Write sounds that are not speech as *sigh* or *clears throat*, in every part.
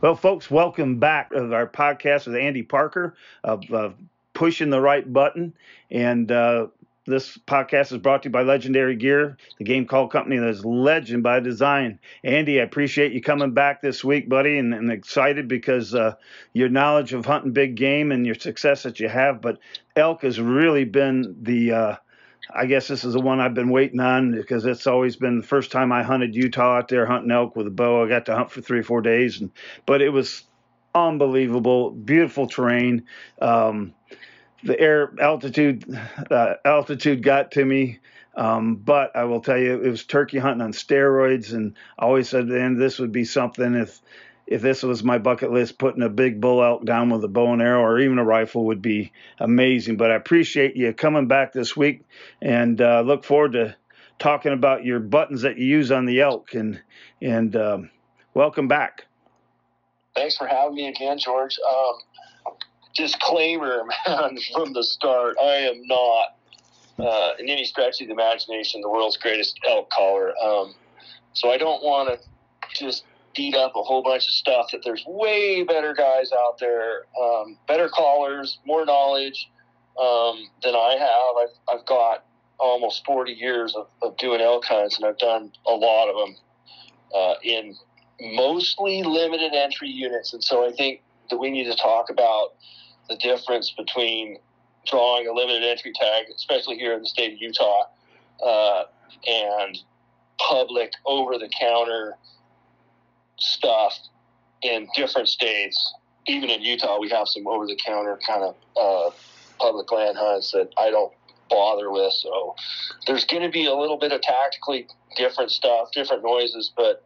Well, folks, welcome back to our podcast with Andy Parker of Pushing the Right Button. And uh, this podcast is brought to you by Legendary Gear, the game call company that is legend by design. Andy, I appreciate you coming back this week, buddy, and, and excited because uh, your knowledge of hunting big game and your success that you have. But elk has really been the uh, I guess this is the one I've been waiting on because it's always been the first time I hunted Utah out there hunting elk with a bow. I got to hunt for three or four days, and but it was unbelievable, beautiful terrain. Um, the air altitude uh, altitude got to me. Um, but I will tell you, it was turkey hunting on steroids, and I always said then this would be something if if this was my bucket list, putting a big bull elk down with a bow and arrow or even a rifle would be amazing. But I appreciate you coming back this week and uh, look forward to talking about your buttons that you use on the elk. And and um, welcome back. Thanks for having me again, George. Um, disclaimer, *laughs* man, from the start, I am not, uh, in any stretch of the imagination, the world's greatest elk caller. Um, so I don't want to just beat up a whole bunch of stuff that there's way better guys out there, um, better callers, more knowledge um, than I have. I've, I've got almost 40 years of, of doing elk hunts, and I've done a lot of them uh, in mostly limited entry units. And so I think that we need to talk about the difference between drawing a limited entry tag, especially here in the state of Utah, uh, and public over the counter stuff in different states. Even in Utah, we have some over the counter kind of uh, public land hunts that I don't bother with. So there's going to be a little bit of tactically different stuff, different noises, but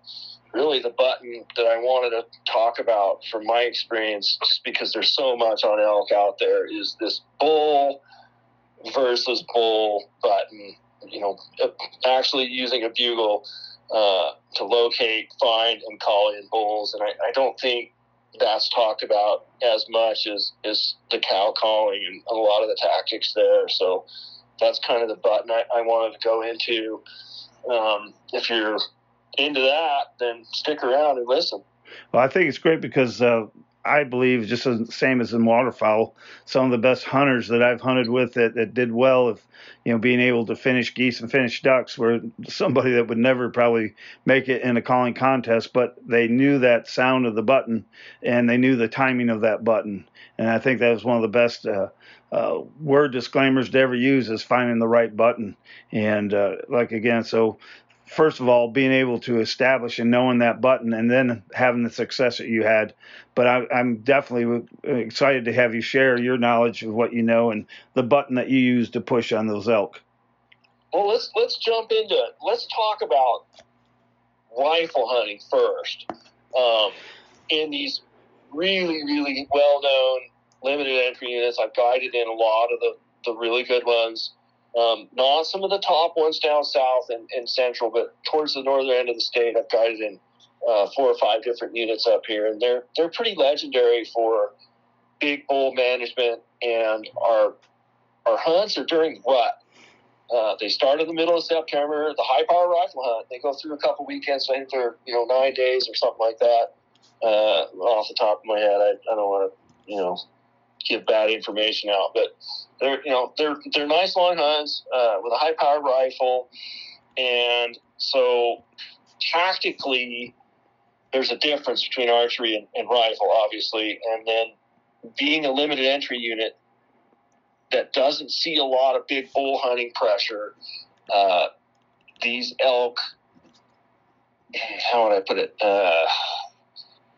really the button that I wanted to talk about from my experience, just because there's so much on elk out there, is this bull versus bull button. You know, actually using a bugle uh, to locate, find, and call in bulls. And I, I, don't think that's talked about as much as, as the cow calling and a lot of the tactics there. So that's kind of the button I, I wanted to go into. Um, if you're into that, then stick around and listen. Well, I think it's great because uh, I believe just the same as in waterfowl, some of the best hunters that I've hunted with that, that did well of, you know, being able to finish geese and finish ducks were somebody that would never probably make it in a calling contest, but they knew that sound of the button and they knew the timing of that button. And I think that was one of the best uh, uh, word disclaimers to ever use is finding the right button. And uh, like again, so first of all, being able to establish and knowing that button and then having the success that you had. But I, am definitely excited to have you share your knowledge of what you know and the button that you use to push on those elk. Well, let's let's jump into it. Let's talk about rifle hunting first. Um, in these really, really well-known limited entry units, I've guided in a lot of the, the really good ones. Um, not some of the top ones down south and, and, central, but towards the northern end of the state, I've guided in uh, four or five different units up here, and they're they're pretty legendary for big bull management. And our our hunts are during rut. Uh, they start in the middle of September. The high power rifle hunt. They go through a couple weekends. I think they're you know nine days or something like that. Uh, off the top of my head, I, I don't want to you know give bad information out, but they're you know they're they're nice long hunts uh, with a high power rifle, and so tactically there's a difference between archery and, and rifle, obviously, and then being a limited entry unit that doesn't see a lot of big bull hunting pressure. Uh, these elk, how would I put it? Uh,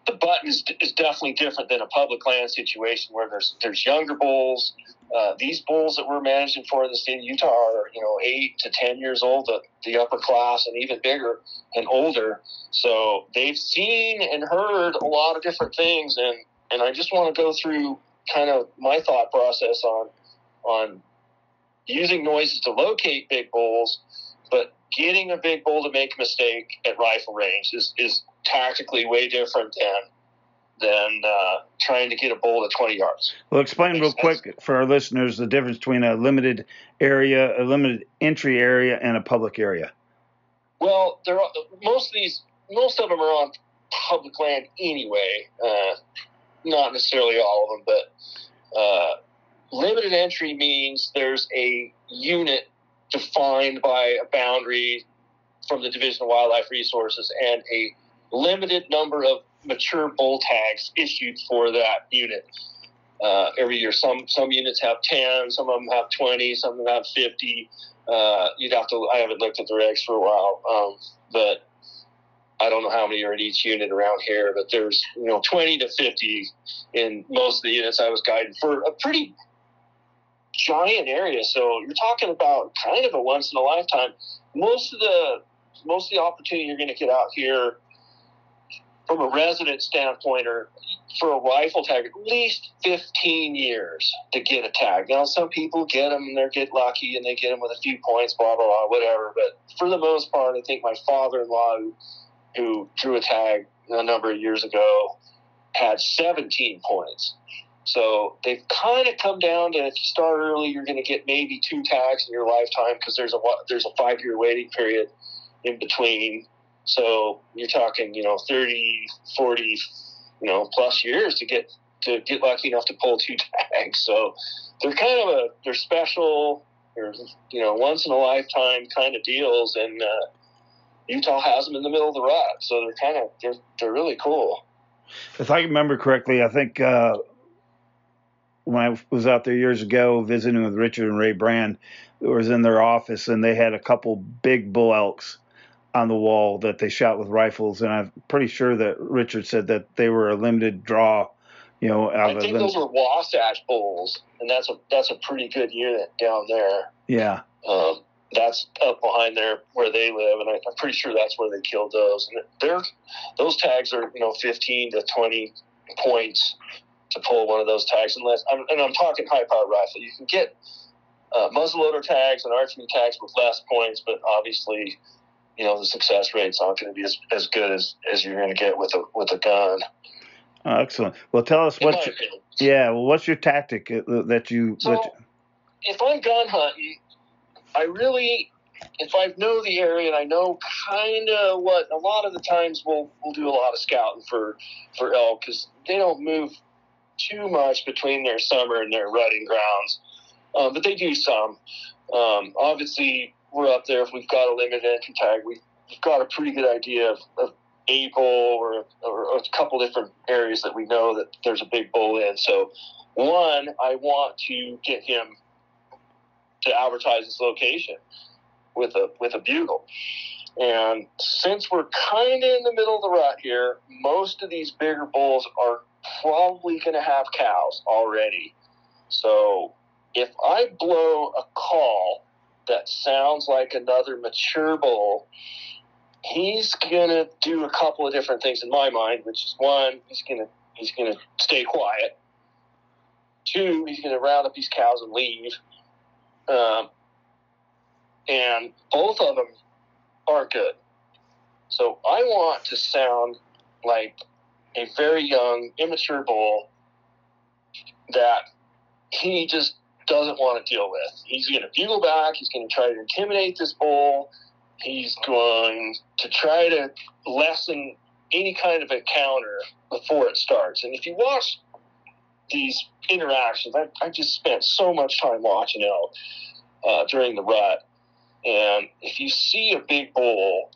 the button is, is definitely different than a public land situation where there's there's younger bulls. Uh, these bulls that we're managing for in the state of Utah are you know eight to ten years old, the, the upper class, and even bigger and older. So they've seen and heard a lot of different things, and and I just want to go through kind of my thought process on on using noises to locate big bulls, but getting a big bull to make a mistake at rifle range is, is tactically way different than than uh, trying to get a bull at 20 yards. Well, explain real sense. quick for our listeners the difference between a limited area, a limited entry area, and a public area. Well, there are, most of these, most of them are on public land anyway. Uh, not necessarily all of them, but uh, limited entry means there's a unit defined by a boundary from the Division of Wildlife Resources and a limited number of mature bull tags issued for that unit uh, every year. Some some units have ten, some of them have twenty, some of them have fifty. Uh, you'd have to. I haven't looked at the regs for a while, um, but I don't know how many are in each unit around here. But there's you know twenty to fifty in most of the units I was guiding for a pretty giant area. So you're talking about kind of a once in a lifetime. Most of the most of the opportunity you're going to get out here from a resident standpoint or for a rifle tag, at least 15 years to get a tag. Now, some people get them and they get lucky and they get them with a few points, blah, blah, blah, whatever. But for the most part, I think my father in law, who, who drew a tag a number of years ago, had 17 points. So they've kind of come down to if you start early, you're going to get maybe two tags in your lifetime because there's a there's a five year waiting period in between. So you're talking, you know, 30, 40, you know, plus years to get to get lucky enough to pull two *laughs* tags. So they're kind of a they're special, they're you know, once in a lifetime kind of deals, and uh, Utah has them in the middle of the rut. So they're kind of they're they're really cool. If I remember correctly, I think uh, when I was out there years ago visiting with Richard and Ray Brand, it was in their office, and they had a couple big bull elks on the wall that they shot with rifles, and I'm pretty sure that Richard said that they were a limited draw. You know, I think those were Wasatch bulls, and that's a that's a pretty good unit down there. Yeah. Um, that's up behind there where they live, and I, am pretty sure that's where they killed those. And they're those tags are you know 15 to 20 points to pull one of those tags, unless I'm, and I'm talking high power rifle. You can get uh, muzzleloader tags and archery tags with less points, but obviously you know the success rate's not going to be as, as good as, as you're going to get with a with a gun. Oh, excellent. Well, tell us what. Yeah. Well, what's your tactic uh, that you? So, that if I'm gun hunting, I really, if I know the area and I know kind of what, a lot of the times we'll we'll do a lot of scouting for for elk because they don't move too much between their summer and their rutting grounds, um, but they do some. Um, obviously, we're up there, if we've got a limited entry tag, we've got a pretty good idea of, of or, or, a couple different areas that we know that there's a big bull in. So, one, I want to get him to advertise his location with a with a bugle. And since we're kind of in the middle of the rut here, most of these bigger bulls are probably going to have cows already. So if I blow a call that sounds like another mature bull, he's gonna do a couple of different things in my mind, which is one, he's gonna he's gonna stay quiet. Two, he's gonna round up these cows and leave. Um, and both of them aren't good. So I want to sound like a very young, immature bull that he just doesn't want to deal with. He's going to bugle back. He's going to try to intimidate this bull. He's going to try to lessen any kind of encounter before it starts. And if you watch these interactions, I, I just spent so much time watching elk uh, during the rut. And if you see a big bull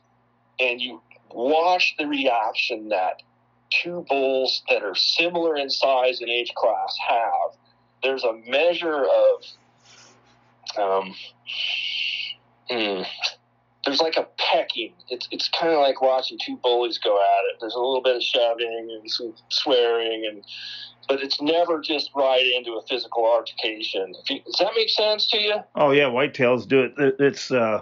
and you watch the reaction that two bulls that are similar in size and age class have, there's a measure of um, hmm, there's like a pecking. It's it's kind of like watching two bullies go at it. There's a little bit of shoving and some swearing, and but it's never just right into a physical altercation. Does that make sense to you? Oh yeah, whitetails do it. It's uh,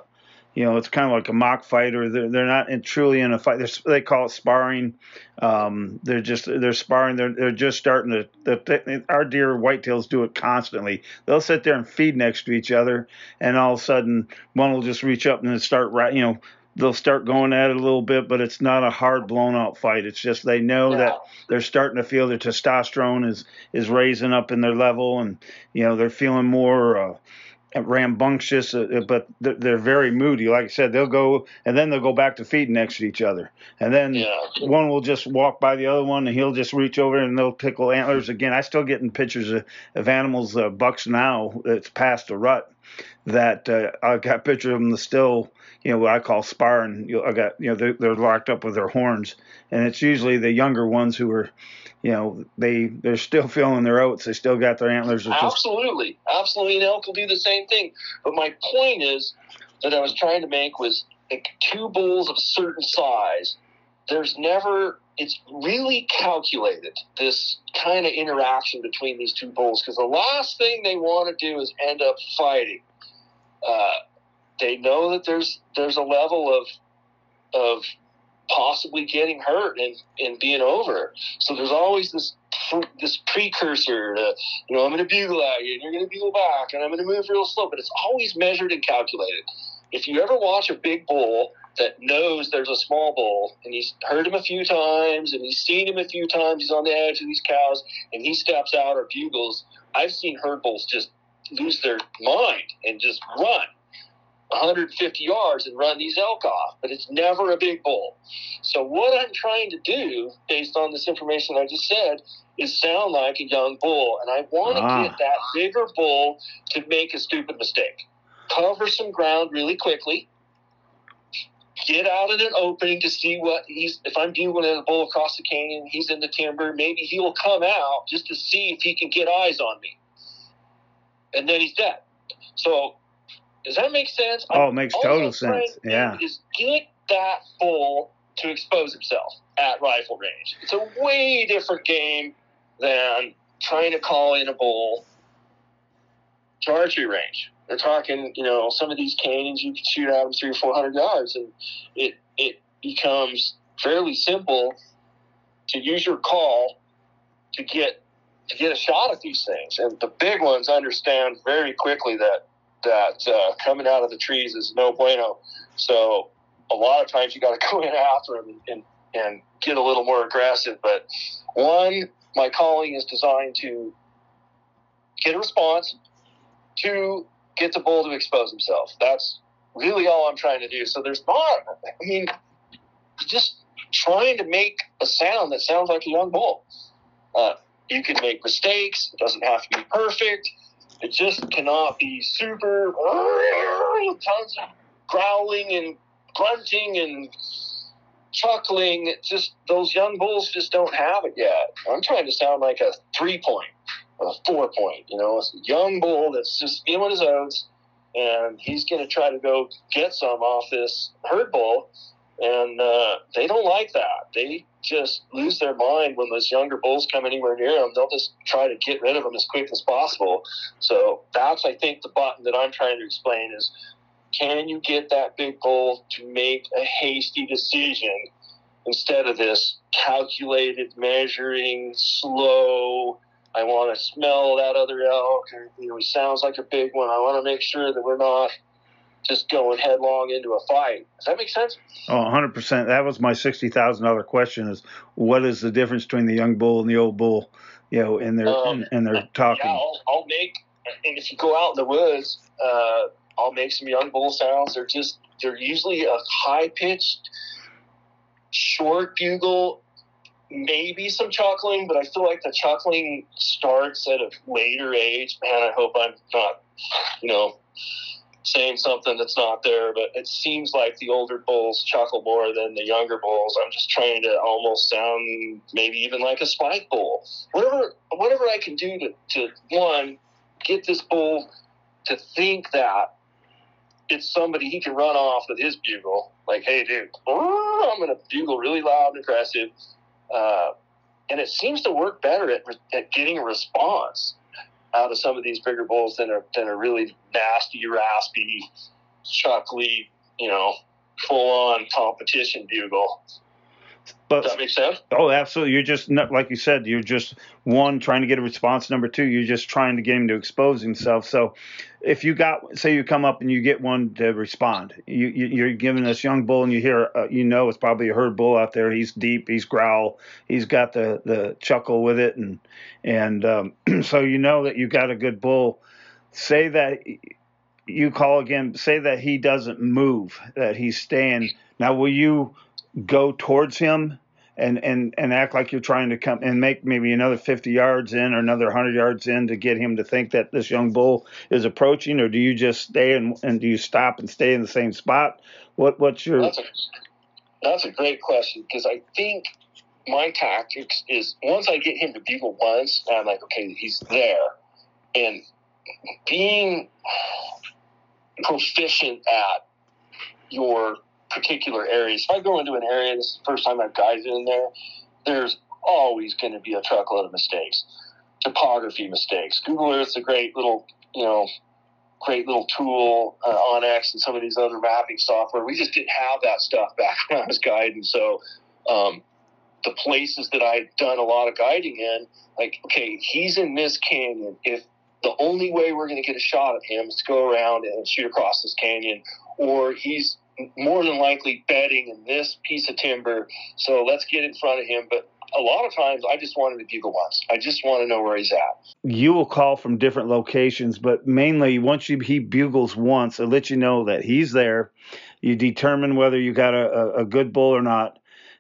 you know, it's kind of like a mock fight, or they're, they're not in, truly in a fight. They're, they call it sparring. Um, they're just they're sparring. They're they're just starting to. The, our deer whitetails do it constantly. They'll sit there and feed next to each other, and all of a sudden one will just reach up and start right. You know, they'll start going at it a little bit, but it's not a hard blown out fight. It's just they know yeah. that they're starting to feel their testosterone is is raising up in their level, and you know they're feeling more. Uh, rambunctious, uh, uh but they're very moody. Like I said, they'll go and then they'll go back to feeding next to each other, and then yeah. one will just walk by the other one, and he'll just reach over and they'll tickle antlers again. I still getting pictures of, of animals, uh, bucks now that's past a rut. That uh, I got pictures of them still, you know, what I call sparring. You know, I got, you know, they're, they're locked up with their horns, and it's usually the younger ones who are you know they they're still feeling their oats. They still got their antlers. Absolutely, absolutely. And elk will do the same thing. But my point is that I was trying to make was like two bulls of a certain size. There's never it's really calculated this kind of interaction between these two bulls because the last thing they want to do is end up fighting. Uh, they know that there's there's a level of of possibly getting hurt and, and being over. So there's always this this precursor to, you know, I'm going to bugle at you and you're going to bugle back and I'm going to move real slow, but it's always measured and calculated. If you ever watch a big bull that knows there's a small bull and he's heard him a few times and he's seen him a few times, he's on the edge of these cows and he steps out or bugles, I've seen herd bulls just lose their mind and just run 150 yards and run these elk off, but it's never a big bull. So what I'm trying to do, based on this information I just said, is sound like a young bull, and I want to ah. get that bigger bull to make a stupid mistake. Cover some ground really quickly. Get out in an opening to see what he's. If I'm dealing with a bull across the canyon, he's in the timber. Maybe he will come out just to see if he can get eyes on me, and then he's dead. So does that make sense? Oh, it makes total sense. Yeah. Is get that bull to expose himself at rifle range. It's a way different game than trying to call in a bull to range. They're talking, you know, some of these canyons you can shoot at them three or four hundred yards, and it it becomes fairly simple to use your call to get to get a shot at these things. And the big ones understand very quickly that that uh, coming out of the trees is no bueno. So a lot of times you got to *laughs* go in after them and, and get a little more aggressive. But one, my calling is designed to get a response. Two, get the bull to expose himself. That's really all I'm trying to do. So there's not, I mean, just trying to make a sound that sounds like a young bull. Uh, you can make mistakes. It doesn't have to be perfect. It just cannot be super tons of growling and grunting and chuckling. It just those young bulls just don't have it yet. I'm trying to sound like a three point, a four point. You know, a young bull that's just feeling his oats, and he's going to try to go get some off this herd bull, and uh, they don't like that. They just lose their mind when those younger bulls come anywhere near them. They'll just try to get rid of them as quick as possible. So that's, I think, the button that I'm trying to explain is can you get that big bull to make a hasty decision instead of this calculated, measuring, slow, I want to smell that other elk, you know, he sounds like a big one. I want to make sure that we're not just going headlong into a fight. Does that make sense? Oh, 100%. That was my $60,000 question is what is the difference between the young bull and the old bull, you know, and they're, um, and they're talking. Yeah, I'll, I'll, make, and if you go out in the woods, uh, I'll make some young bull sounds. They're just, they're usually a high pitched, short bugle, maybe some chuckling, but I feel like the chuckling starts at a later age. Man, I hope I'm not, you know, saying something that's not there, but it seems like the older bulls chuckle more than the younger bulls. I'm just trying to almost sound maybe even like a spike bull. Whatever whatever I can do to, to one, get this bull to think that it's somebody he can run off with his bugle. Like, hey dude, I'm gonna bugle really loud and aggressive. Uh, and it seems to work better at, at getting a response out of some of these bigger bulls than a than a really nasty, raspy, chuckly, you know, full on competition bugle. But, Does that make sense? Oh, absolutely. You're just like you said. You're just one trying to get a response. Number two, you're just trying to get him to expose himself. So, if you got, say, you come up and you get one to respond, you, you are giving this young bull, and you hear, uh, you know, it's probably a herd bull out there. He's deep. He's growl. He's got the the chuckle with it, and and um, *clears throat* so you know that you got a good bull. Say that you call again, say that he doesn't move, that he's staying. Now, will you go towards him and, and, and act like you're trying to come and make maybe another 50 yards in or another 100 yards in to get him to think that this young bull is approaching, or do you just stay and, and do you stop and stay in the same spot? What what's your? That's a, that's a great question because I think my tactics is once I get him to bugle once, I'm like, okay, he's there, and being proficient at your particular areas. If I go into an area, this is the first time I've guided in there, there's always going to be a truckload of mistakes, topography mistakes. Google Earth's a great little, you know, great little tool, uh, onX and some of these other mapping software. We just didn't have that stuff back *laughs* when I was guiding. So, um, the places that I'd done a lot of guiding in, like, okay, he's in this canyon. If the only way we're going to get a shot of him is to go around and shoot across this canyon, or he's more than likely bedding in this piece of timber. So let's get in front of him. But a lot of times I just want him to bugle once. I just want to know where he's at. You will call from different locations, but mainly once you, he bugles once, it lets you know that he's there. You determine whether you got a, a good bull or not.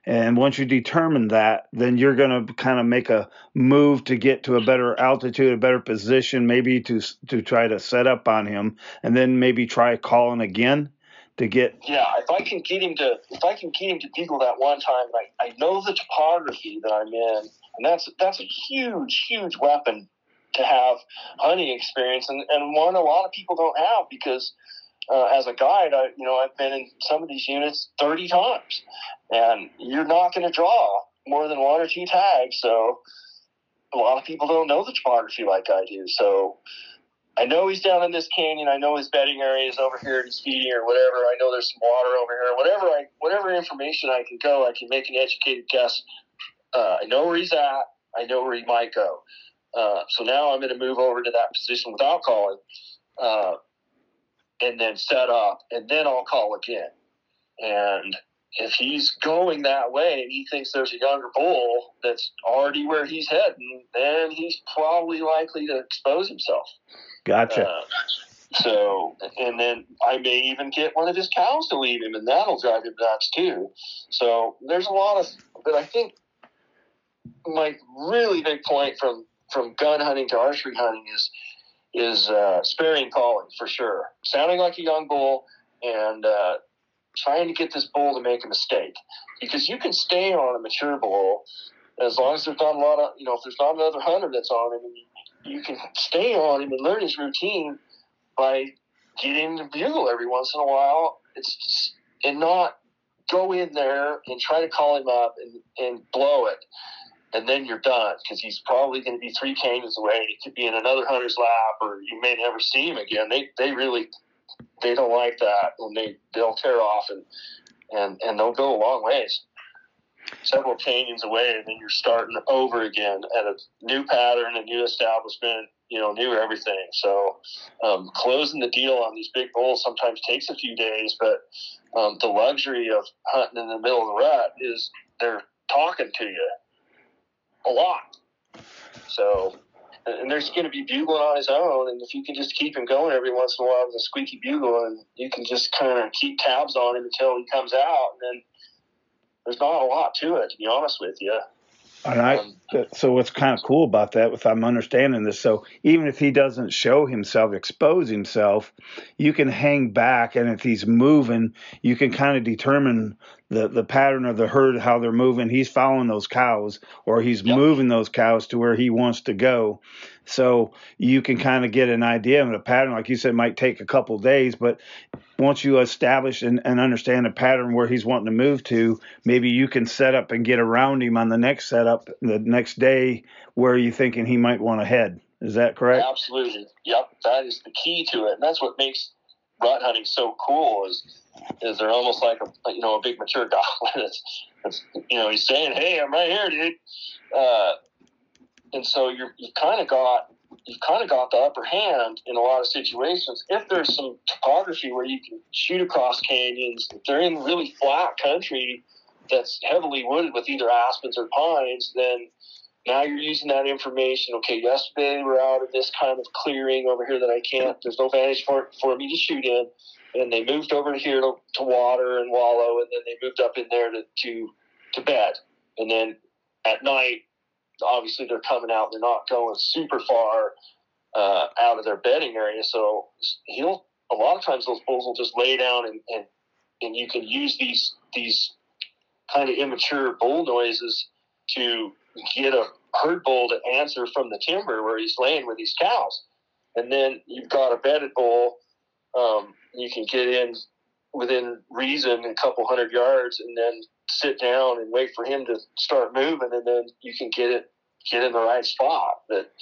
And once you determine that, then you're going to kind of make a move to get to a better altitude, a better position, maybe to to try to set up on him, and then maybe try calling again to get. Yeah, if I can get him to, if I can get him to bugle that one time, I, I know the topography that I'm in, and that's that's a huge, huge weapon to have hunting experience, and and one a lot of people don't have because. Uh, as a guide, I you know I've been in some of these units 30 times, and you're not going to draw more than one or two tags. So a lot of people don't know the topography like I do. So I know he's down in this canyon. I know his bedding area is over here and he's feeding or whatever. I know there's some water over here. Whatever I, whatever information I can go, I can make an educated guess. Uh, I know where he's at. I know where he might go. Uh, so now I'm going to move over to that position without calling, uh, and then set up, and then I'll call again. And if he's going that way and he thinks there's a younger bull that's already where he's heading, then he's probably likely to expose himself. Gotcha. Uh, so, and then I may even get one of his cows to lead him, and that'll drive him nuts too. So there's a lot of, but I think my really big point from from gun hunting to archery hunting is is uh, sparing calling for sure. Sounding like a young bull and uh, trying to get this bull to make a mistake, because you can stay on a mature bull as long as there's not a lot of you know if there's not another hunter that's on him and you can stay on him and learn his routine by getting the bugle every once in a while. It's just, and not go in there and try to call him up and, and blow it. And then you're done because he's probably going to be three canyons away. He could be in another hunter's lap, or you may never see him again. They they really they don't like that when they they'll tear off and and and they'll go a long ways several canyons away, and then you're starting over again at a new pattern, a new establishment, you know, new everything. So um, closing the deal on these big bulls sometimes takes a few days, but um, the luxury of hunting in the middle of the rut is they're talking to you a lot. So, and there's going to be bugling on his own, and if you can just keep him going every once in a while with a squeaky bugle, and you can just kind of keep tabs on him until he comes out, and then there's not a lot to it, to be honest with you. And I, um, so what's kind of cool about that, if I'm understanding this, so even if he doesn't show himself, expose himself, you can hang back, and if he's moving, you can kind of determine the the pattern of the herd, how they're moving. He's following those cows, or he's yep. moving those cows to where he wants to go. So you can kind of get an idea of a pattern. Like you said, might take a couple days, but once you establish and, and understand a pattern where he's wanting to move to, maybe you can set up and get around him on the next setup the next day where you're thinking he might want to head. Is that correct? Absolutely. Yep. That is the key to it. And that's what makes rut hunting so cool is is they're almost like a you know a big mature gobbler. it's, it's you know he's saying, "Hey, I'm right here, dude," uh, and so you're you've kind of got you've kind of got the upper hand in a lot of situations. If there's some topography where you can shoot across canyons, if they're in really flat country that's heavily wooded with either aspens or pines, then now you're using that information. Okay, yesterday we're out of this kind of clearing over here that I can't. There's no vantage for for me to shoot in, and they moved over here to, to water and wallow, and then they moved up in there to to, to bed, and then at night, obviously they're coming out. They're not going super far uh, out of their bedding area, so he'll a lot of times those bulls will just lay down and and, and you can use these these kind of immature bull noises to get a herd bull to answer from the timber where he's laying with these cows. And then you've got a bedded bull. Um, you can get in within reason a couple hundred yards and then sit down and wait for him to start moving and then you can get it get in the right spot. But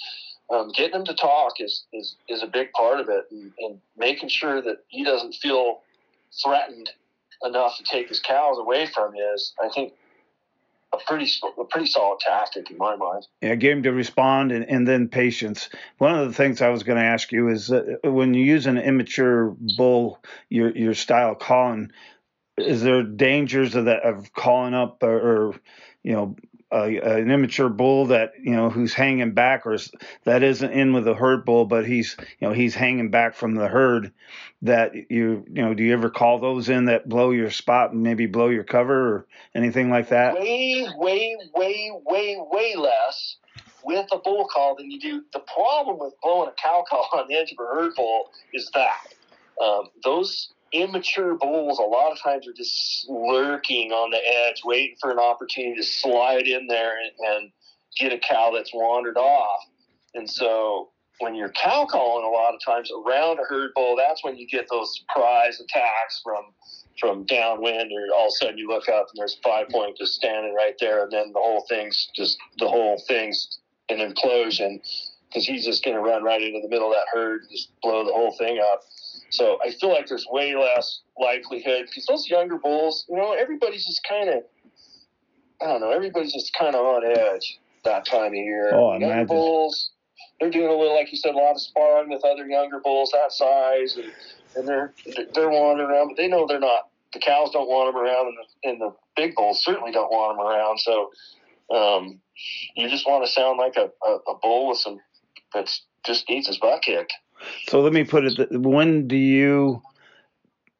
um, getting him to talk is, is, is a big part of it and, and making sure that he doesn't feel threatened enough to take his cows away from you is I think a pretty a pretty solid tactic in my mind. Yeah, him to respond and, and then patience. One of the things I was going to ask you is uh, when you use an immature bull, your your style calling, is there dangers of that of calling up or, or you know an immature bull that you know who's hanging back or that isn't in with the herd bull but he's you know he's hanging back from the herd that you you know do you ever call those in that blow your spot and maybe blow your cover or anything like that? Way way way way way less with a bull call than you do. The problem with blowing a cow call on the edge of a herd bull is that um, those immature bulls a lot of times are just lurking on the edge, waiting for an opportunity to slide in there and, and get a cow that's wandered off. And so when you're cow calling a lot of times around a herd bull, that's when you get those surprise attacks from from downwind or all of a sudden you look up and there's five point just standing right there and then the whole thing's just the whole thing's an implosion because he's just going to run right into the middle of that herd and just blow the whole thing up. So I feel like there's way less likelihood because those younger bulls, you know, everybody's just kind of, I don't know, everybody's just kind of on edge that time of year. Oh, younger imagine. bulls, they're doing a little, like you said, a lot of sparring with other younger bulls that size, and, and they're they're wandering around, but they know they're not. The cows don't want them around, and the, and the big bulls certainly don't want them around. So um, you just want to sound like a, a, a bull with some that's just needs his butt kicked. So let me put it: When do you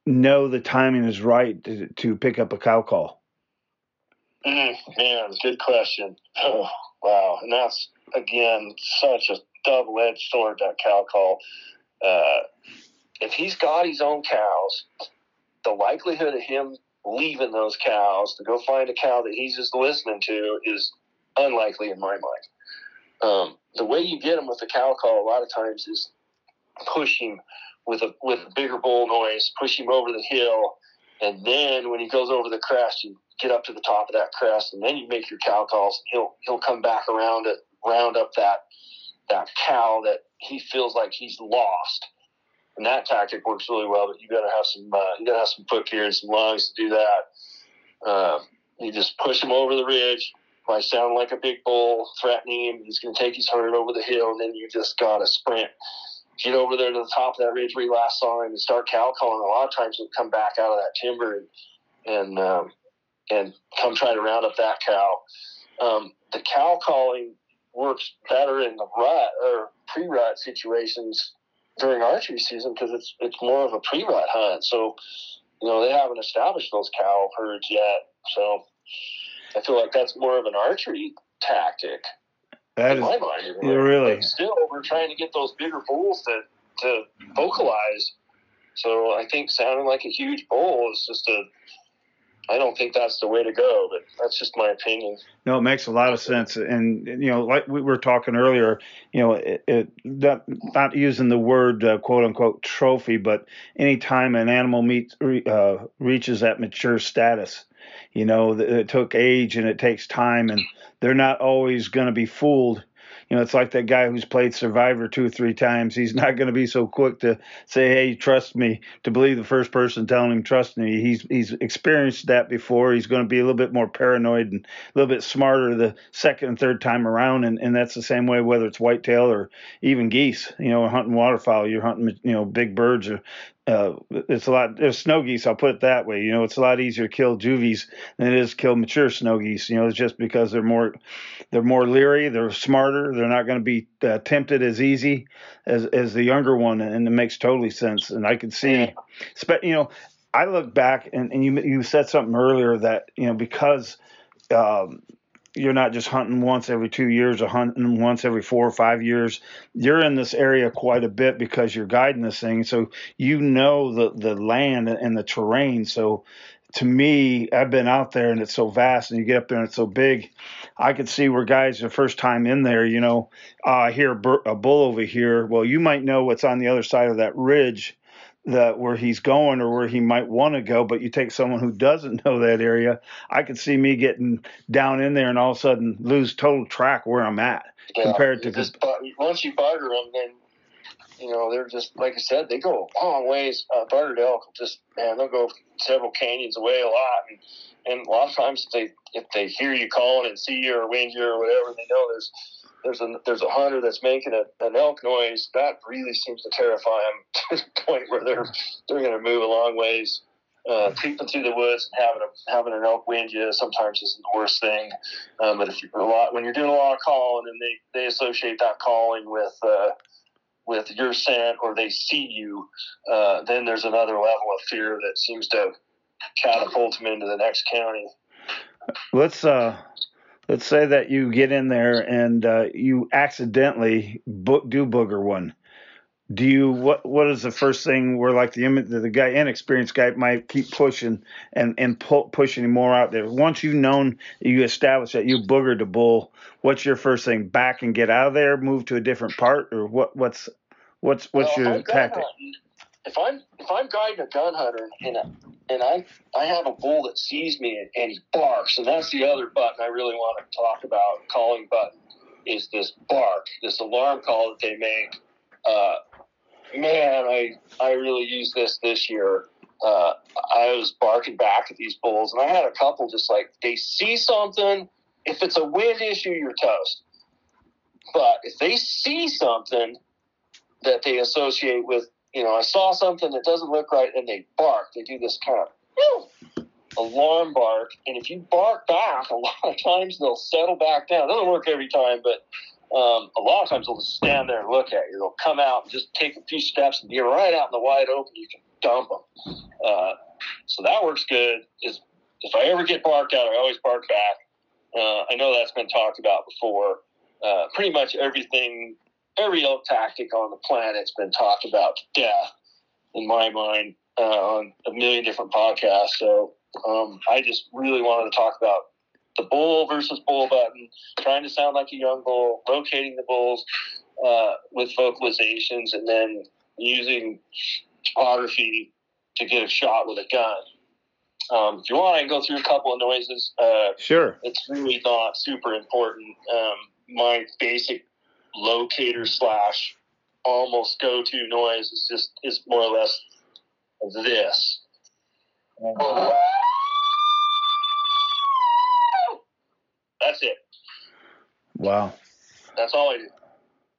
know the timing is right to, to pick up a cow call? Mm, man, good question. Oh, wow, and that's again such a double-edged sword that cow call. Uh, if he's got his own cows, the likelihood of him leaving those cows to go find a cow that he's just listening to is unlikely in my mind. Um, the way you get him with the cow call a lot of times is push him with a with a bigger bull noise, push him over the hill, and then when he goes over the crest, you get up to the top of that crest, and then you make your cow calls. He'll he'll come back around it, round up that that cow that he feels like he's lost, and that tactic works really well. But you got to have some uh, you got to have some foot gear and some lungs to do that. Uh, you just push him over the ridge by sounding like a big bull, threatening him. He's going to take his herd over the hill, and then you just got to sprint get over there to the top of that ridge where you last saw him and start cow calling. A lot of times he'll come back out of that timber and and um, and come try to round up that cow. Um, the cow calling works better in the rut or pre-rut situations during archery season because it's it's more of a pre-rut hunt. So you know they haven't established those cow herds yet. So I feel like that's more of an archery tactic that in is, my mind. really. But still, we're trying to get those bigger bulls to, to vocalize. So I think sounding like a huge bull is just a. I don't think that's the way to go, but that's just my opinion. No, it makes a lot of sense, and you know, like we were talking earlier, you know, it, it not, not using the word uh, "quote unquote" trophy, but anytime an animal meets uh, reaches that mature status, you know, it took age and it takes time, and they're not always going to be fooled you know, it's like that guy who's played Survivor two or three times. He's *laughs* not going to be so quick to say, "Hey, trust me," to believe the first person telling him trust me. He's he's experienced that before. He's going to be a little bit more paranoid and a little bit smarter the second and third time around. And and that's the same way whether it's whitetail or even geese. You know, hunting waterfowl, you're hunting you know big birds or uh, it's a lot. There's snow geese. I'll put it that way. You know, it's a lot easier to kill juvies than it is to kill mature snow geese. You know, it's just because they're more, they're more leery. They're smarter. They're not going to be uh, tempted as easy as as the younger one, and it makes totally sense. And I can see, you know, I look back and, and you you said something earlier that you know because um, you're not just hunting once every two years or hunting once every four or five years. You're in this area quite a bit because you're guiding this thing, so you know the the land and the terrain. So to me, I've been out there and it's so vast, and you get up there and it's so big. I could see where guys the first time in there, you know, uh, I hear a bull over here. Well, you might know what's on the other side of that ridge that where he's going or where he might want to go, but you take someone who doesn't know that area, I could see me getting down in there and all of a sudden lose total track where I'm at yeah, compared to just once you bugger them, then you know they're just like I said, they go a long ways. Uh, buggered elk just man, they'll go several canyons away a lot, and, and a lot of times if they if they hear you calling and see you or wind you or whatever, they know there's there's a there's a hunter that's making a, an elk noise that really seems to terrify them *laughs* to the point where they're they're going to move a long ways. Uh, creeping through the woods and having a, having an elk wind you sometimes isn't the worst thing. Um, but if you're a lot when you're doing a lot of calling and they, they associate that calling with uh, with your scent or they see you, uh, then there's another level of fear that seems to catapult them into the next county. Let's uh, let's say that you get in there and uh, you accidentally bo- do booger one. Do you what what is the first thing where like the the guy inexperienced guy might keep pushing and and pull, pushing more out there? Once you've known you establish that you boogered the bull what's your first thing? Back and get out of there? Move to a different part? Or what what's what's what's well, your tactic if i'm if i'm guiding a gun hunter and and I I have a bull that sees me and, he barks, and that's the other button I really want to talk about. Calling button is this bark, this alarm call that they make. Uh, man, I I really used this this year. Uh, I was barking back at these bulls, and I had a couple just like they see something. If it's a wind issue, you're toast. But if they see something that they associate with you know, I saw something that doesn't look right, and they bark. They do this kind of alarm bark, and if you bark back, *laughs* a lot of times they'll settle back down. It doesn't work every time, but um, a lot of times they'll just stand there and look at you. They'll come out and just take a few steps and be right out in the wide open. You can dump them. Uh, so that works good. Is if I ever get barked at, I always bark back. Uh, I know that's been talked about before. Uh, pretty much everything every elk tactic on the planet's been talked about to death in my mind uh, on a million different podcasts. So um, I just really wanted to talk about the bull versus bull button, trying to sound like a young bull, locating the bulls uh, with vocalizations, and then using topography to get a shot with a gun. Um, if you want, I can go through a couple of noises. Uh, sure. It's really not super important. Um, my basic locator slash almost go to noise is just is more or less this. That's it. Wow. That's all I do.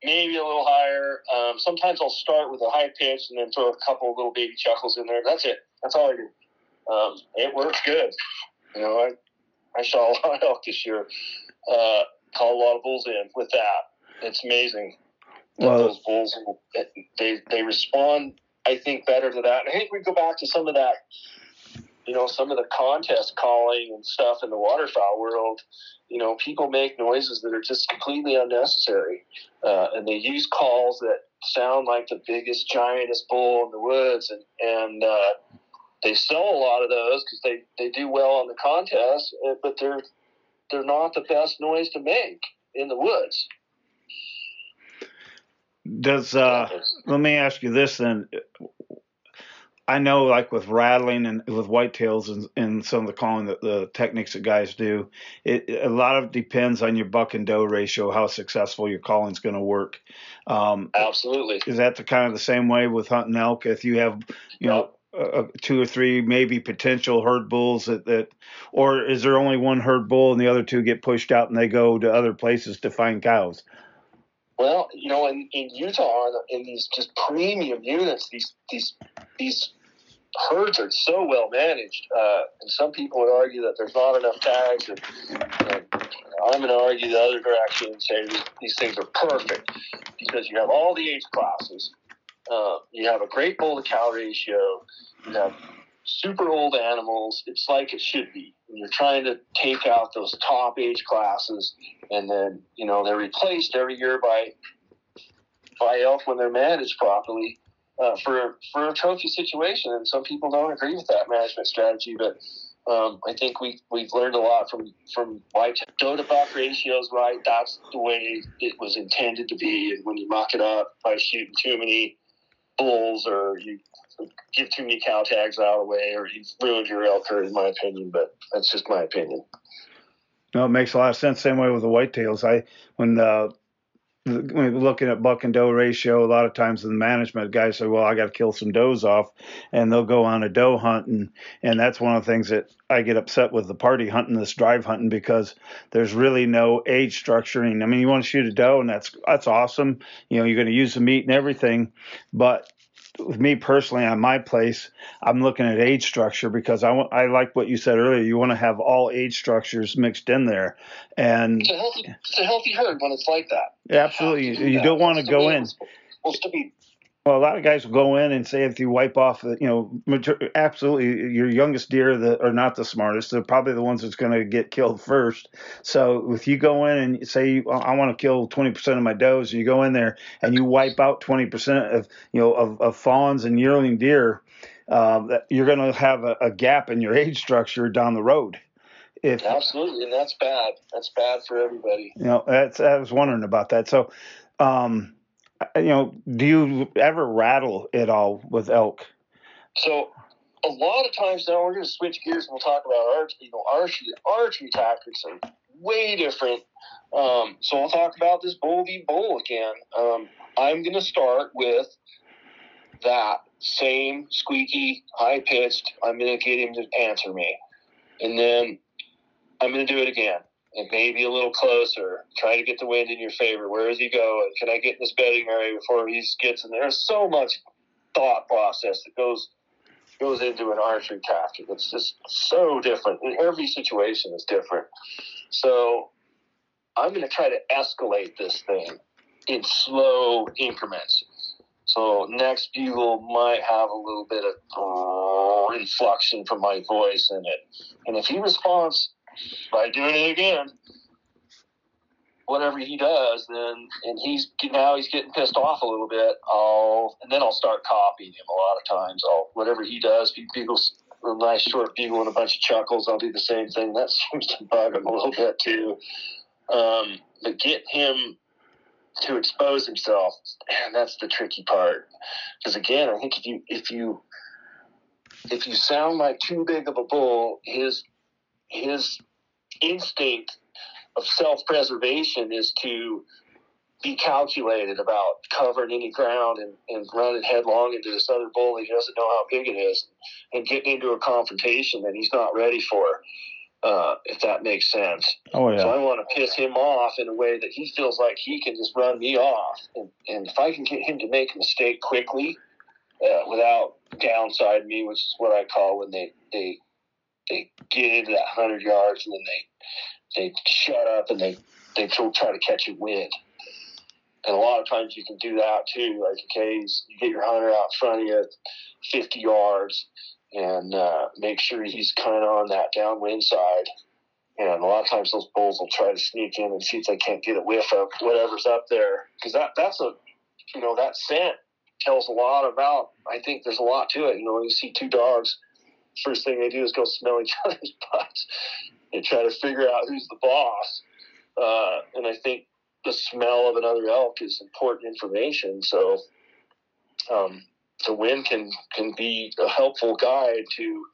Maybe a little higher. Um, sometimes I'll start with a high pitch and then throw a couple little baby chuckles in there. That's it. That's all I do. Um, it works good. You know, I I shot a lot of elk this year. Uh, caught a lot of bulls in with that. It's amazing. Well, those bulls they they respond. I think better to that. I think we go back to some of that. You know, some of the contest calling and stuff in the waterfowl world. You know, people make noises that are just completely unnecessary, uh, and they use calls that sound like the biggest, giantest bull in the woods, and and uh, they sell a lot of those because they they do well on the contest, uh, but they're they're not the best noise to make in the woods. Does uh, let me ask you this then. I know, like with rattling and with whitetails and, and some of the calling the, the techniques that guys do, it a lot of depends on your buck and doe ratio, how successful your calling is going to work. Um, Absolutely. Is that the kind of the same way with hunting elk? If you have, you know, uh, two or three maybe potential herd bulls that, that, or is there only one herd bull and the other two get pushed out and they go to other places to find cows? Well, you know, in, in Utah, in these just premium units, these these these herds are so well managed, uh, and some people would argue that there's not enough tags. And, and I'm going to argue the other direction and say these, these things are perfect because you have all the age classes. Uh, you have a great bull to cow ratio. You have super old animals. It's like it should be. You're trying to take out those top age classes, and then you know they're replaced every year by by elk when they're managed properly uh, for for a trophy situation. And some people don't agree with that management strategy, but um, I think we we've learned a lot from from white doe to buck ratios. Right, that's the way it was intended to be. And when you muck it up by shooting too many bulls or you give too many cow tags out of the way, or you've ruined your elk herd, in my opinion. But that's just my opinion. No, it makes a lot of sense. Same way with the whitetails. I when uh, when we're looking at buck and doe ratio, a lot of times the management guys say, "Well, I got to kill some does off," and they'll go on a doe hunt, and and that's one of the things that I get upset with the party hunting, this drive hunting, because there's really no age structuring. I mean, you want to shoot a doe, and that's that's awesome. You know, you're going to use the meat and everything, but with me personally on my place, I'm looking at age structure because I want, I like what you said earlier. You want to have all age structures mixed in there, and it's a healthy, it's a healthy herd when it's like that. Absolutely, you, you don't want to go in. Supposed to be well, a lot of guys will go in and say if you wipe off, the, you know, absolutely, your youngest deer that are not the smartest. They're probably the ones that's going to get killed first. So if you go in and say I want to kill 20% of my does, and you go in there and you wipe out 20% of you know of, of fawns and yearling deer, um, you're going to have a, a gap in your age structure down the road. If, Absolutely, and that's bad. That's bad for everybody. You know, that's I was wondering about that. So, um, you know, do you ever rattle at all with elk? So a lot of times now we're going to switch gears and we'll talk about archery. You know, archery, archery tactics are way different. Um, so I'll talk about this bull v again. Um, I'm going to start with that same squeaky, high pitched. I'm going to get him to answer me, and then I'm going to do it again and maybe a little closer. Try to get the wind in your favor. Where is he going? Can I get in this bedding area before he gets in there? There's so much thought process that goes goes into an archery tactic. It's just so different. And every situation is different. So I'm going to try to escalate this thing in slow increments. So next bugle might have a little bit of uh, inflection from my voice in it. And if he responds by doing it again, whatever he does, then and he's now he's getting pissed off a little bit. I'll and then I'll start copying him a lot of times. I'll whatever he does, he bugles a nice short bugle and a bunch of chuckles. I'll do the same thing. That *laughs* seems to bug him a little bit too. Um, but get him to expose himself, and that's the tricky part. Because again, I think if you if you if you sound like too big of a bull, his his instinct of self preservation is to be calculated about covering any ground and, and running headlong into this other bull he doesn't know how big it is and getting into a confrontation that he's not ready for, uh, if that makes sense. Oh, yeah. So I want to piss him off in a way that he feels like he can just run me off. And, and if I can get him to make a mistake quickly uh, without downside me, which is what I call when they, they they get into that hundred yards and then they they shut up and they they try to catch a wind. And a lot of times you can do that too. Like okay, you get your hunter out front of you, fifty yards, and uh, make sure he's kind of on that downwind side. And a lot of times those bulls will try to sneak in and see if they can't get a whiff of whatever's up there, because that that's a you know that scent tells a lot about. I think there's a lot to it. You know, you see two dogs first thing they do is go smell each *laughs* other's butts and try to figure out who's the boss. Uh, and I think the smell of another elk is important information. So, um, the wind can can be a helpful guide to,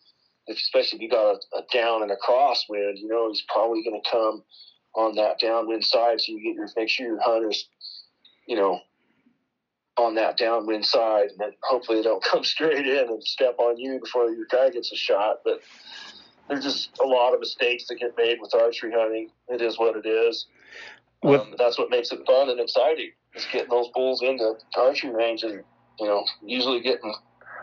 especially if you got a, a down and a crosswind. You know, he's probably going to come on that downwind side, so you get your make sure your hunters, you know, on that downwind side, and then hopefully they don't *laughs* come straight in and step on you before your guy gets a shot. But there's just a lot of mistakes that get made with archery hunting. It is what it is. Um, that's what makes it fun and exciting. Is getting those bulls into archery range and you know usually getting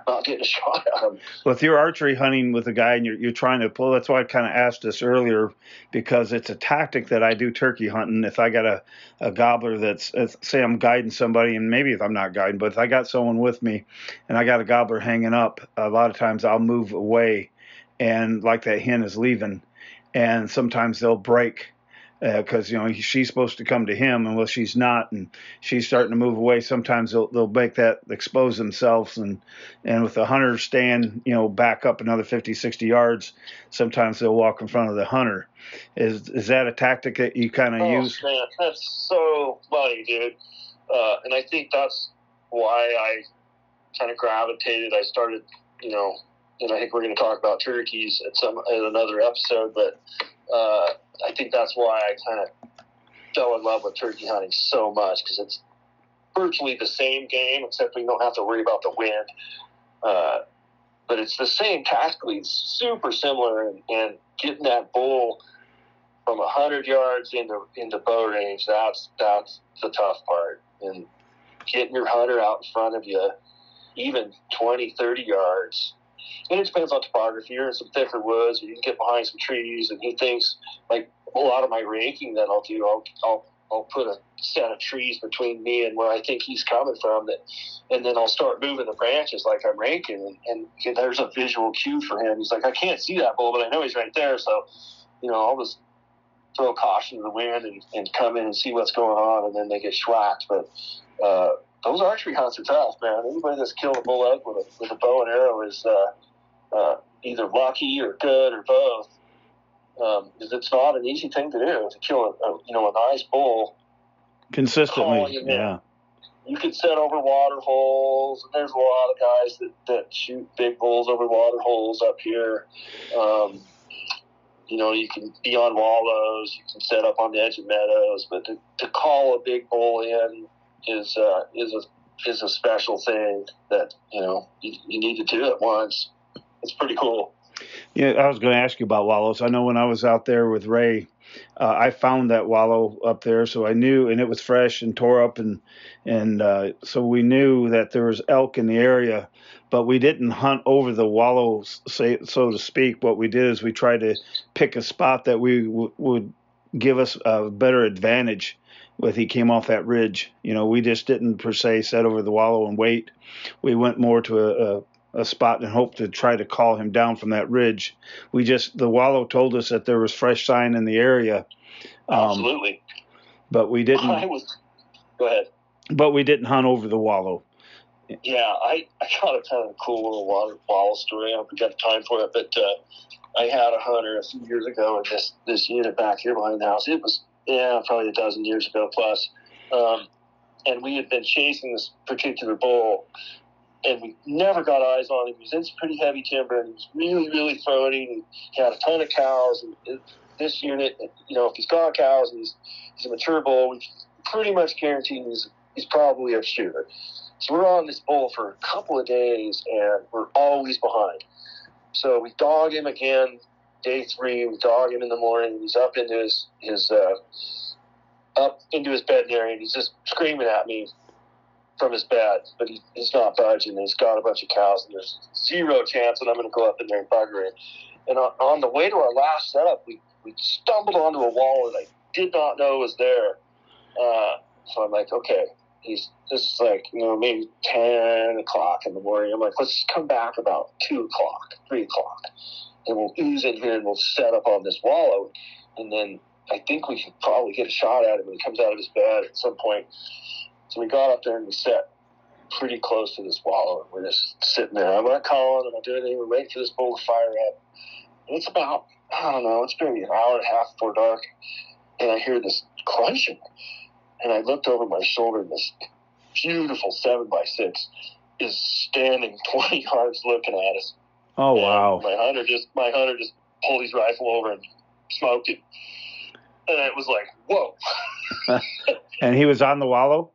not getting a shot at them. Well, if you're archery hunting with a guy and you're, you're trying to pull, that's why I kind of asked this earlier because it's a tactic that I do turkey hunting. If I got a, a gobbler that's, say I'm guiding somebody, and maybe if I'm not guiding, but if I got someone with me and I got a gobbler hanging up, a lot of times I'll move away and like that hen is leaving, and sometimes they'll break because uh, you know she's supposed to come to him and well she's not and she's starting to move away. Sometimes they'll, they'll make that expose themselves and and with the hunter stand you know back up another 50 60 yards sometimes they'll walk in front of the hunter. Is is that a tactic that you kind of oh, use? man, that's so funny dude. Uh, and i think that's why i kind of gravitated. I started you know and i think we're going to talk about turkeys at some in another episode but uh, I think that's why I kind of fell in love with turkey hunting so much because it's virtually the same game, except we don't have to worry about the wind. Uh, but it's the same tactically, it's super similar, and, and getting that bull from hundred yards into into bow range that's that's the tough part, and getting your hunter out in front of you, even 20, 30 yards and it depends on topography. You're in some thicker woods, or you can get behind some trees, and he thinks like a lot of my raking that I'll do, I'll I'll I'll put a set of trees between me and where I think he's coming from, that, and then I'll start moving the branches like I'm raking, and, and there's a visual cue for him. He's like, I can't see that bull, but I know he's right there, so you know I'll just throw caution to the wind and, and come in and see what's going on, and then they get schwacked. But uh, those archery hunts are tough, man. Anybody that's killed a bull elk with a, with a bow and arrow is uh, uh, either lucky or good or both. Um, it's not an easy thing to do to kill a, a you know a nice bull consistently. Yeah, you can set over water holes. And there's a lot of guys that, that shoot big bulls over water holes up here. Um, you know, you can be on wallows, you can set up on the edge of meadows, but to, to call a big bull in is uh, is a is a special thing that you know you, you need to do it once. It's pretty cool. Yeah, I was going to ask you about wallows. I know when I was out there with Ray, uh, I found that wallow up there, so I knew, and it was fresh and tore up, and and uh, so we knew that there was elk in the area, but we didn't hunt over the wallow, say so to speak. What we did is we tried to pick a spot that we w- would give us a better advantage with he came off that ridge. You know, we just didn't per se set over the wallow and wait. We went more to a, a a spot and hoped to try to call him down from that ridge. We just the wallow told us that there was fresh sign in the area. Um, Absolutely. But we didn't. *laughs* I was. Go ahead. But we didn't hunt over the wallow. Yeah, I, I got a kind of cool little water wallow story. I don't got time for it, but uh, I had a hunter a few years ago in this this unit back here behind the house. It was yeah, probably a dozen years ago plus. Um, and we had been chasing this particular bull, and we never got eyes on him. He was in some pretty heavy timber, and he was really, really throwing. He had a ton of cows. And this unit, you know, if he's got cows and he's, he's a mature bull, we pretty much guarantee he's, he's probably a shooter. So we're on this bull for a couple of days, and we're always behind. So we dog him again day three, we dog him in the morning. He's up into his his uh, up into his bed area, and he's just screaming at me from his bed, but he, he's not budging. He's got a bunch of cows, and there's zero chance that I'm going to go up in there and bugger it. And on, on the way to our last setup, we, we stumbled onto a wall that I did not know was there. Uh, so I'm like, okay, he's this is like you know maybe ten o'clock in the morning. I'm like, let's come back about two o'clock, three o'clock and we'll ooze in here and we'll set up on this wallow. And then I think we can probably get a shot at him when he comes out of his bed at some point. So we got up there and we sat pretty close to this wallow. And we're just sitting there. I'm not calling, I'm not doing anything. We're waiting for this bull to fire up. And it's about, I don't know, it's maybe an hour and a half before dark. And I hear this crunching. And I looked over my shoulder and this beautiful seven by six is standing *laughs* 20 yards looking at us. Oh wow! My hunter just my hunter just pulled his rifle over and smoked it, and it was like whoa. *laughs* and he was on the wallow.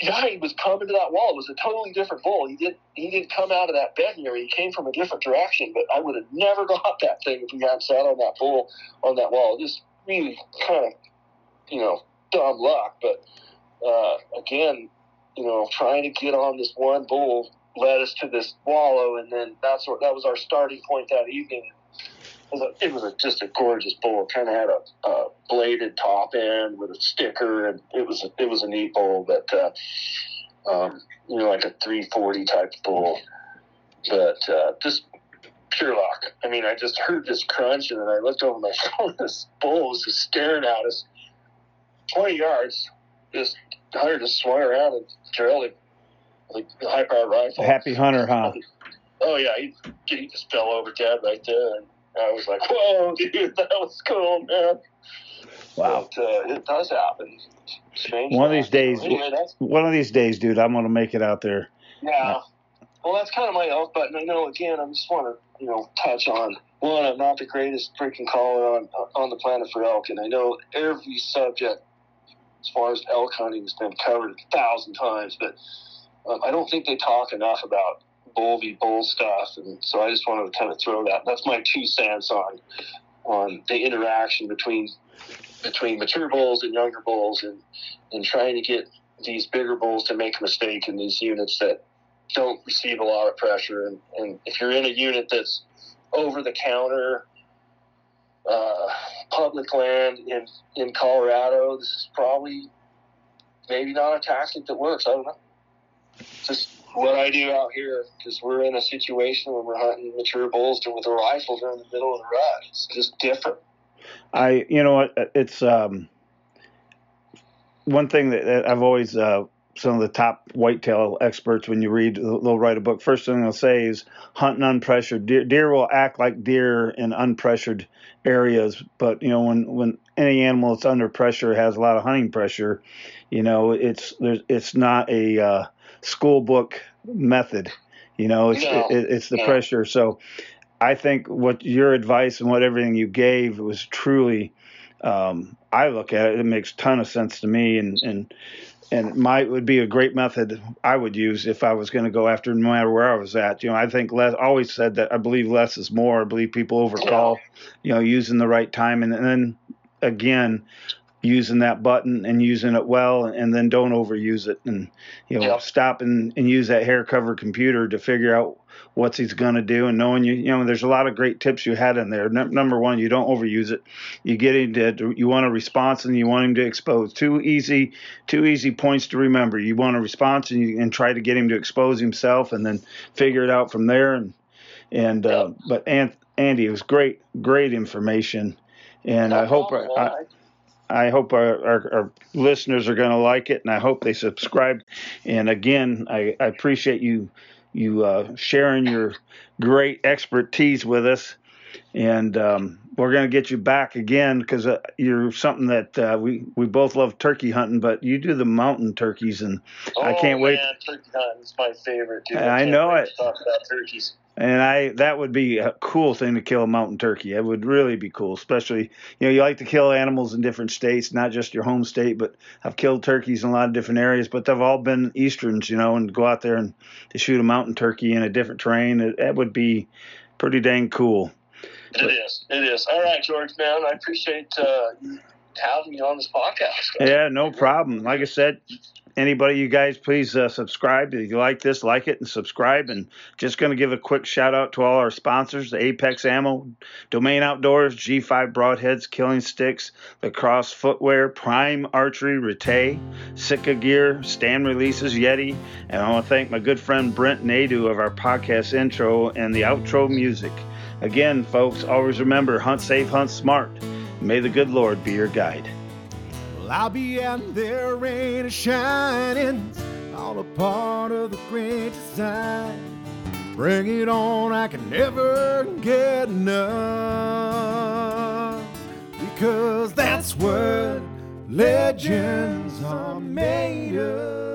Yeah, he was coming to that wall. It was a totally different bull. He did he didn't come out of that bed area. He came from a different direction. But I would have never *laughs* got that thing if we hadn't sat on that bull on that wall. Just really kind of, you know, dumb luck. But uh, again, you know, trying to get on this one bull led us to this wallow, and then that's what that was our starting point that evening. It was, a, it was a, just a gorgeous bull. Kind of had a, a, bladed top end with a sticker, and it was a, it was a neat bull, but uh, um, you know, like a 340 type bull. But uh, just pure luck. I mean, I just heard this crunch, and then I looked over my *laughs* phone. This bull was just staring at us, 20 yards. Just Hunter just swung around and trailed him like high power rifle. Happy hunter, huh? *laughs* oh yeah, he, he just fell over dead right there, and I was like, "Whoa, *laughs* dude, that was cool, man." Wow, but, uh, it does happen. Strange. One of these days, anyway, one of these days, dude, I'm gonna make it out there. Yeah. Well, that's kind of my elk button. I know. Again, I just want to, you know, touch on one. I'm not the greatest freaking caller on on the planet for elk, and I know every subject as far as elk hunting has been covered a thousand times, but um, I don't think they talk enough about bull v bull stuff, and so I just wanted to kind of throw that. That's my two cents on on the interaction between between mature bulls and younger bulls, and and trying to get these bigger bulls to make a mistake in these units that don't receive a lot of pressure. And, and if you're in a unit that's over the counter, uh, public land in in Colorado, this is probably maybe not a tactic that works. I don't know just what I do out here because we're in a situation where we're hunting mature bulls with a rifle during the middle of the rut. It's just different. I, you know what, it's um, one thing that, that I've always uh, some of the top whitetail experts when you read they'll write a book first thing they'll say is hunting unpressured deer, deer will act like deer in unpressured areas but you know when when any animal that's under pressure has a lot of hunting pressure you know it's there's it's not a uh, school book method. You know, it's no. it, it's the pressure. So I think what your advice and what everything you gave was truly. Um, I look at it; it makes ton of sense to me, and and and my would be a great method I would use if I was going to go after no matter where I was at. You know, I think less. Always said that I believe less is more. I believe people overcall. You know, using the right time, and, and then again, using that button and using it well and then don't overuse it. And you know yep. stop and, and use that hair cover computer to figure out what he's going to do. And knowing you you know there's a lot of great tips you had in there. N- number one you don't overuse it. You get into you want a response and you want him to expose. Two easy two easy points to remember. You want a response and you and try to get him to expose himself and then figure it out from there. And and uh, but Andy it was great great information. And no I hope I, I hope our, our, our listeners are going to like it, and I hope they subscribe. And again, I, I appreciate you you uh, sharing your great expertise with us. And um, we're going to get you back again because uh, you're something that uh, we we both love turkey hunting, but you do the mountain turkeys, and oh, I can't man, wait. Turkey hunting is my favorite. Dude. I, I know it. talk about turkeys. And I that would be a cool thing to kill a mountain turkey. It would really be cool, especially you know you like to kill animals in different states, not just your home state. But I've killed turkeys in a lot of different areas, but they've all been easterns, you know, and go out there and to shoot a mountain turkey in a different terrain. It, that would be pretty dang cool. It but, is. It is. All right, George, man. I appreciate uh, having me on this podcast. Yeah, no problem. Like I said, anybody, you guys, please uh, subscribe. If you like this, like it and subscribe. And just going to give a quick shout out to all our sponsors Apex Ammo, Domain Outdoors, G5 Broadheads, Killin' Stix, Lacrosse Footwear, Prime Archery, Retay, Sitka Gear, Stan Releases, Yeti. And I want to thank my good friend Brent Nadeau of our podcast intro and the outro music. Again, folks, always remember hunt safe, hunt smart. May the good Lord be your guide. Well, I'll be out there, rain or shining, all a part of the great design. Bring it on, I can never get enough. Because that's what legends are made of.